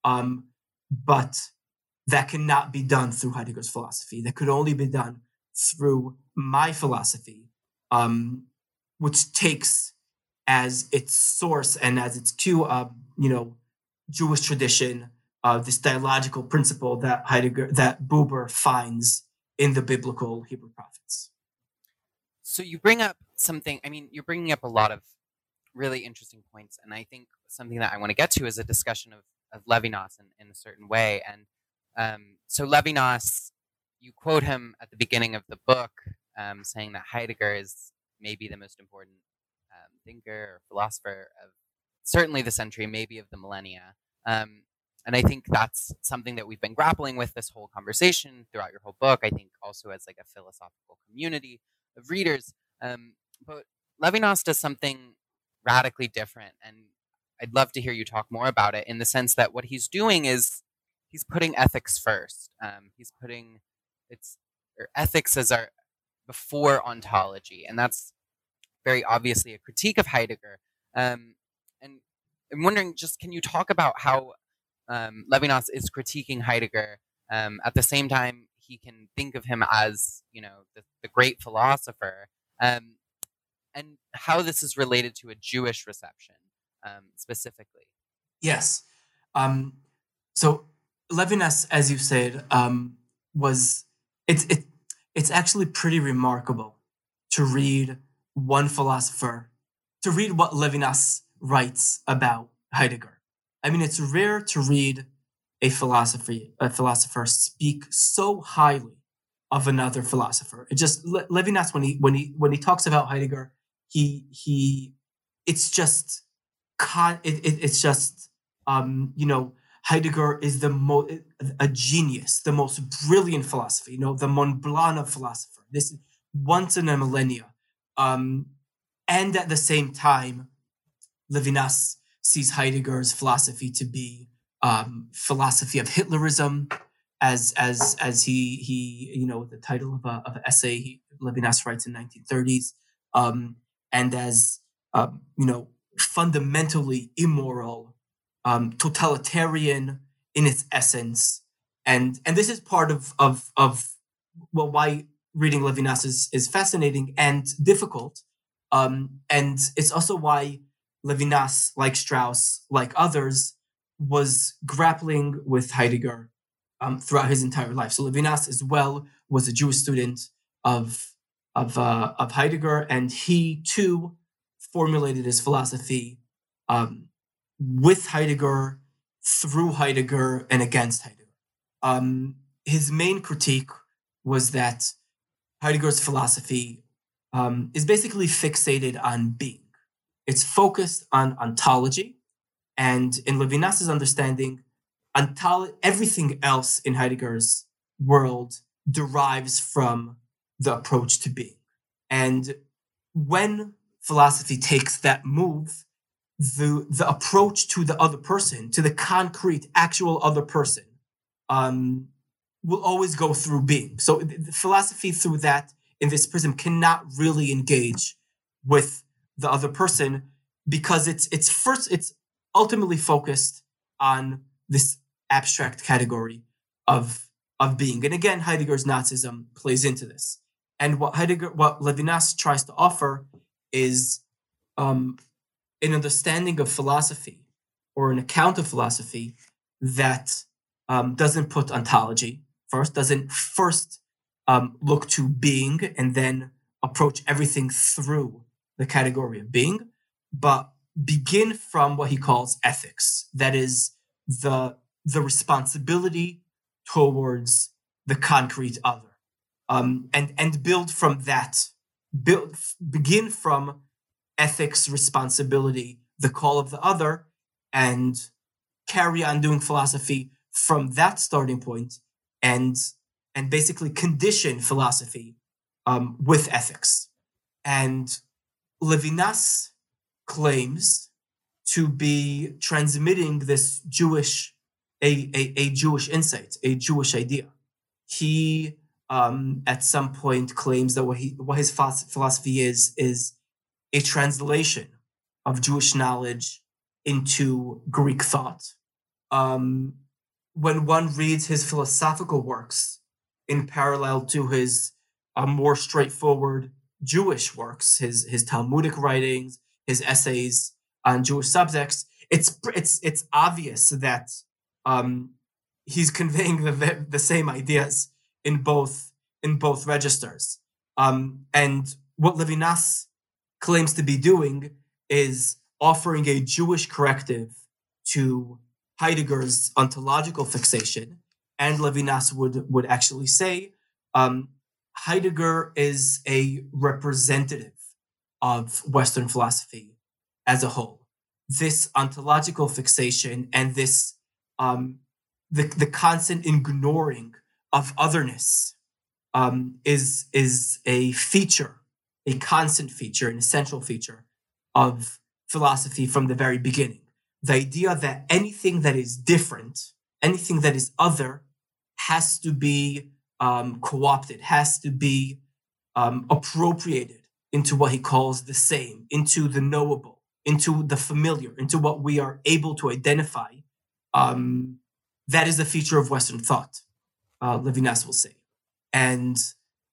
Um, but that cannot be done through Heidegger's philosophy. That could only be done through my philosophy, um, which takes as its source and as its cue, uh, you know, Jewish tradition, uh, this dialogical principle that Heidegger, that Buber finds in the biblical Hebrew prophets. So you bring up something. I mean, you're bringing up a lot of really interesting points, and I think something that I want to get to is a discussion of, of Levinas in, in a certain way. And um, so Levinas, you quote him at the beginning of the book, um, saying that Heidegger is maybe the most important um, thinker or philosopher of certainly the century, maybe of the millennia. Um, and I think that's something that we've been grappling with this whole conversation throughout your whole book. I think also as like a philosophical community of readers. Um, but Levinas does something radically different, and I'd love to hear you talk more about it in the sense that what he's doing is he's putting ethics first. Um, he's putting it's or ethics as our before ontology, and that's very obviously a critique of Heidegger. Um, and I'm wondering, just can you talk about how um, Levinas is critiquing Heidegger um, at the same time he can think of him as you know the, the great philosopher, um, and how this is related to a Jewish reception um, specifically. Yes. Um, so Levinas, as you said, um, was it's it, it's actually pretty remarkable to read one philosopher to read what Levinas writes about Heidegger. I mean, it's rare to read a philosophy a philosopher speak so highly of another philosopher. It just Le- Levinas when he when he when he talks about Heidegger, he he it's just it, it, it's just um you know Heidegger is the most a genius, the most brilliant philosopher. You know, the Mont Blanc of philosopher. This once in a millennia, um, and at the same time, Levinas sees Heidegger's philosophy to be um, philosophy of Hitlerism, as as as he he you know the title of a of an essay he, Levinas writes in 1930s, um, and as um, you know fundamentally immoral um, totalitarian in its essence, and and this is part of of of well why reading Levinas is is fascinating and difficult, um, and it's also why Levinas, like Strauss, like others, was grappling with Heidegger um, throughout his entire life. So Levinas as well was a Jewish student of of uh, of Heidegger, and he too formulated his philosophy um, with Heidegger, through Heidegger, and against Heidegger. Um, his main critique was that Heidegger's philosophy um, is basically fixated on being. It's focused on ontology, and in Levinas's understanding, ontolo- everything else in Heidegger's world derives from the approach to being. And when philosophy takes that move, the the approach to the other person, to the concrete, actual other person, um, will always go through being. So the philosophy through that in this prism cannot really engage with the other person because it's it's first it's ultimately focused on this abstract category of of being. And again, Heidegger's Nazism plays into this. And what Heidegger, what Levinas tries to offer is um, an understanding of philosophy or an account of philosophy that um, doesn't put ontology first, doesn't first um, look to being and then approach everything through the category of being, but begin from what he calls ethics. That is the the responsibility towards the concrete other, um, and and build from that. Build begin from ethics, responsibility, the call of the other, and carry on doing philosophy from that starting point, and and basically condition philosophy um, with ethics. And Levinas claims to be transmitting this Jewish, a, a, a Jewish insight, a Jewish idea. He, um, at some point, claims that what, he, what his philosophy is, is a translation of Jewish knowledge into Greek thought. Um, when one reads his philosophical works in parallel to his uh, more straightforward Jewish works, his his Talmudic writings, his essays on Jewish subjects, it's it's it's obvious that um, he's conveying the the same ideas in both in both registers. Um, and what Levinas claims to be doing is offering a Jewish corrective to Heidegger's ontological fixation. And Levinas would would actually say um, Heidegger is a representative of Western philosophy as a whole. This ontological fixation and this um, the, the constant ignoring of otherness um, is is a feature, a constant feature, an essential feature of philosophy from the very beginning. The idea that anything that is different, anything that is other, has to be um, co-opted, has to be um, appropriated into what he calls the same, into the knowable, into the familiar, into what we are able to identify. Um, that is a feature of Western thought, uh, Levinas will say. And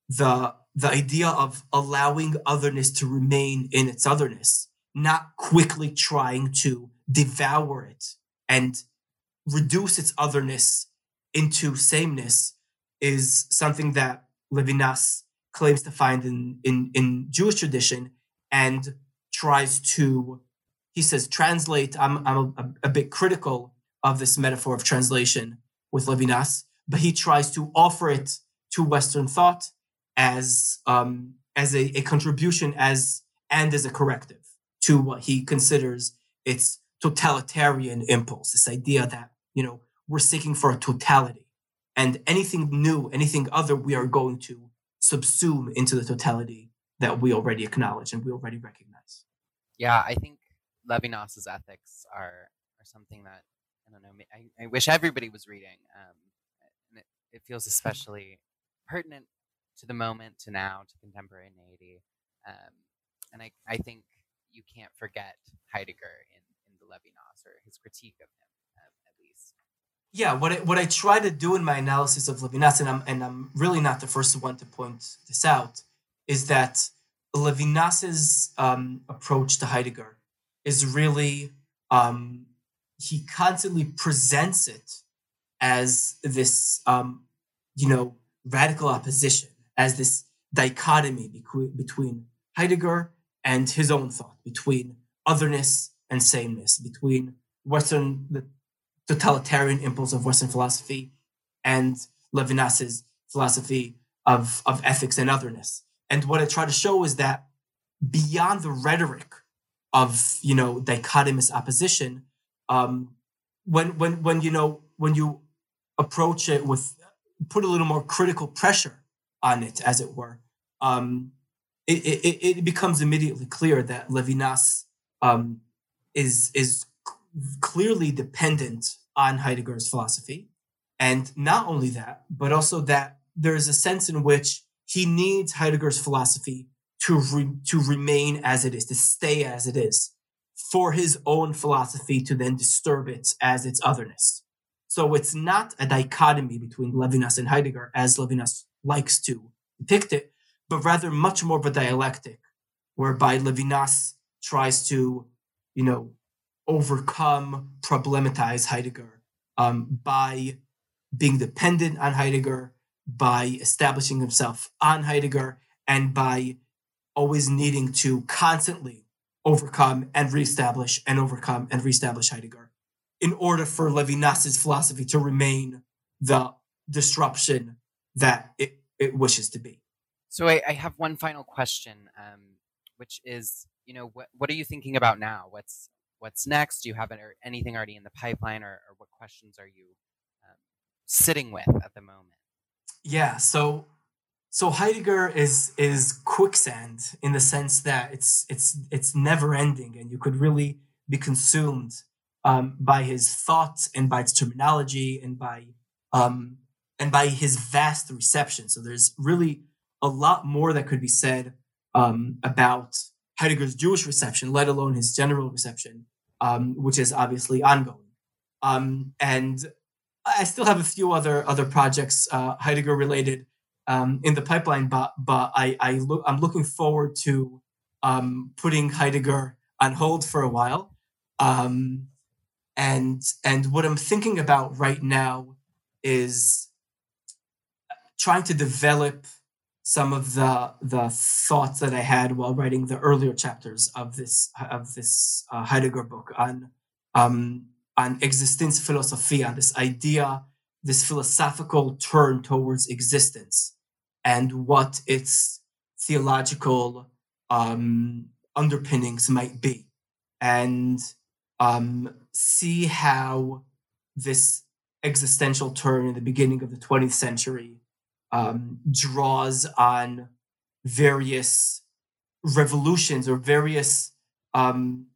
the, the idea of allowing otherness to remain in its otherness, not quickly trying to devour it and reduce its otherness into sameness is something that Levinas claims to find in, in, in Jewish tradition and tries to, he says, translate. I'm, I'm a, a bit critical of this metaphor of translation with Levinas, but he tries to offer it to Western thought as, um, as a, a contribution as and as a corrective to what he considers its totalitarian impulse, this idea that, you know, we're seeking for a totality. And anything new, anything other, we are going to subsume into the totality that we already acknowledge and we already recognize. Yeah, I think Levinas's ethics are are something that I don't know. I, I wish everybody was reading, um, and it, it feels especially pertinent to the moment, to now, to contemporaneity. Um, and I, I think you can't forget Heidegger in, in the Levinas or his critique of him at least. yeah, what I, what I try to do in my analysis of Levinas, and I'm and I'm really not the first one to point this out, is that Levinas's um, approach to Heidegger is really um, he constantly presents it as this um, you know radical opposition, as this dichotomy between Heidegger and his own thought, between otherness and sameness, between Western the totalitarian impulse of Western philosophy and Levinas's philosophy of, of ethics and otherness. And what I try to show is that beyond the rhetoric of you know dichotomous opposition, um, when when when you know when you approach it with put a little more critical pressure on it, as it were, um, it, it, it becomes immediately clear that Levinas um, is is clearly dependent on Heidegger's philosophy. And not only that, but also that there is a sense in which he needs Heidegger's philosophy to, re- to remain as it is, to stay as it is, for his own philosophy to then disturb it as its otherness. So it's not a dichotomy between Levinas and Heidegger as Levinas likes to depict it, but rather much more of a dialectic, whereby Levinas tries to, you know, overcome, problematize Heidegger um, by being dependent on Heidegger, by establishing himself on Heidegger, and by always needing to constantly overcome and reestablish and overcome and reestablish Heidegger in order for Levinas's philosophy to remain the disruption that it, it wishes to be. So I, I have one final question, um, which is, you know, what what are you thinking about now? What's what's next? Do you have anything already in the pipeline, or, or what questions are you um, sitting with at the moment? Yeah, so so Heidegger is is quicksand in the sense that it's it's it's never ending, and you could really be consumed um, by his thoughts and by its terminology and by um, and by his vast reception. So there's really a lot more that could be said um, about Heidegger's Jewish reception, let alone his general reception, um, which is obviously ongoing. Um, and I still have a few other other projects uh, Heidegger related um, in the pipeline, but but I, I look I'm looking forward to um, putting Heidegger on hold for a while. Um, and and what I'm thinking about right now is trying to develop some of the the thoughts that I had while writing the earlier chapters of this of this uh, Heidegger book on um, on existence philosophy, on this idea, this philosophical turn towards existence, and what its theological um, underpinnings might be, and um, see how this existential turn in the beginning of the 20th century um, draws on various revolutions or various um,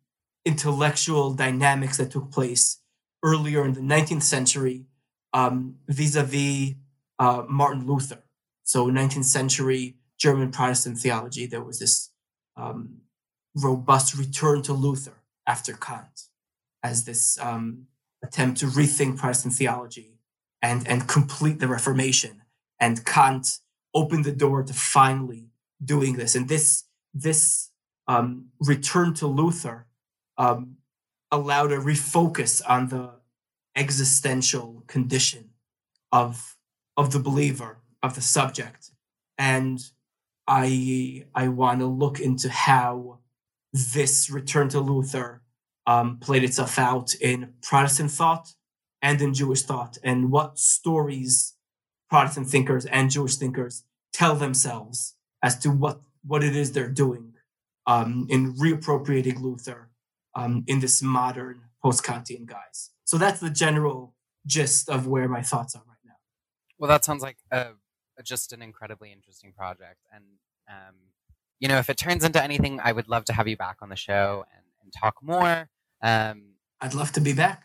intellectual dynamics that took place earlier in the 19th century um, vis-a-vis uh, Martin Luther. So 19th century German Protestant theology, there was this um, robust return to Luther after Kant as this um, attempt to rethink Protestant theology and, and complete the Reformation and Kant opened the door to finally doing this. And this this um, return to Luther um, allowed a refocus on the existential condition of of the believer of the subject, and I I want to look into how this return to Luther um, played itself out in Protestant thought and in Jewish thought, and what stories Protestant thinkers and Jewish thinkers tell themselves as to what, what it is they're doing um, in reappropriating Luther um, in this modern post Kantian guise. So that's the general gist of where my thoughts are right now. Well, that sounds like a, a, just an incredibly interesting project. And, um, you know, if it turns into anything, I would love to have you back on the show and, and talk more. Um, I'd love to be back.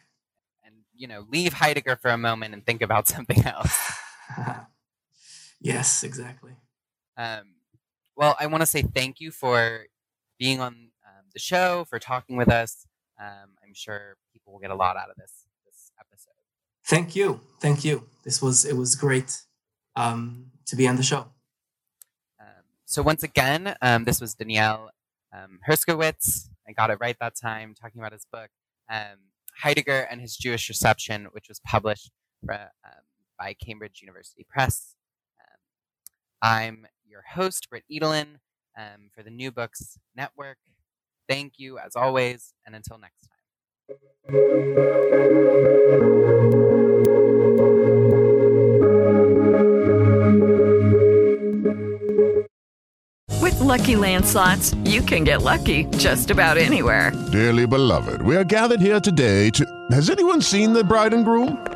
And, you know, leave Heidegger for a moment and think about something else. yes, exactly. Um, well, I want to say thank you for being on um, the show, for talking with us. Um, I'm sure people will get a lot out of this this episode. Thank you, thank you. This was it was great um, to be on the show. Um, so once again, um, this was Daniel um, Herskowitz. I got it right that time, talking about his book Heidegger and His Jewish Reception, which was published for, by Cambridge University Press. Um, I'm your host, Britt Edelin, um, for the New Books Network. Thank you, as always, and until next time. With LuckyLand Slots, you can get lucky just about anywhere. Dearly beloved, we are gathered here today to. Has anyone seen the bride and groom?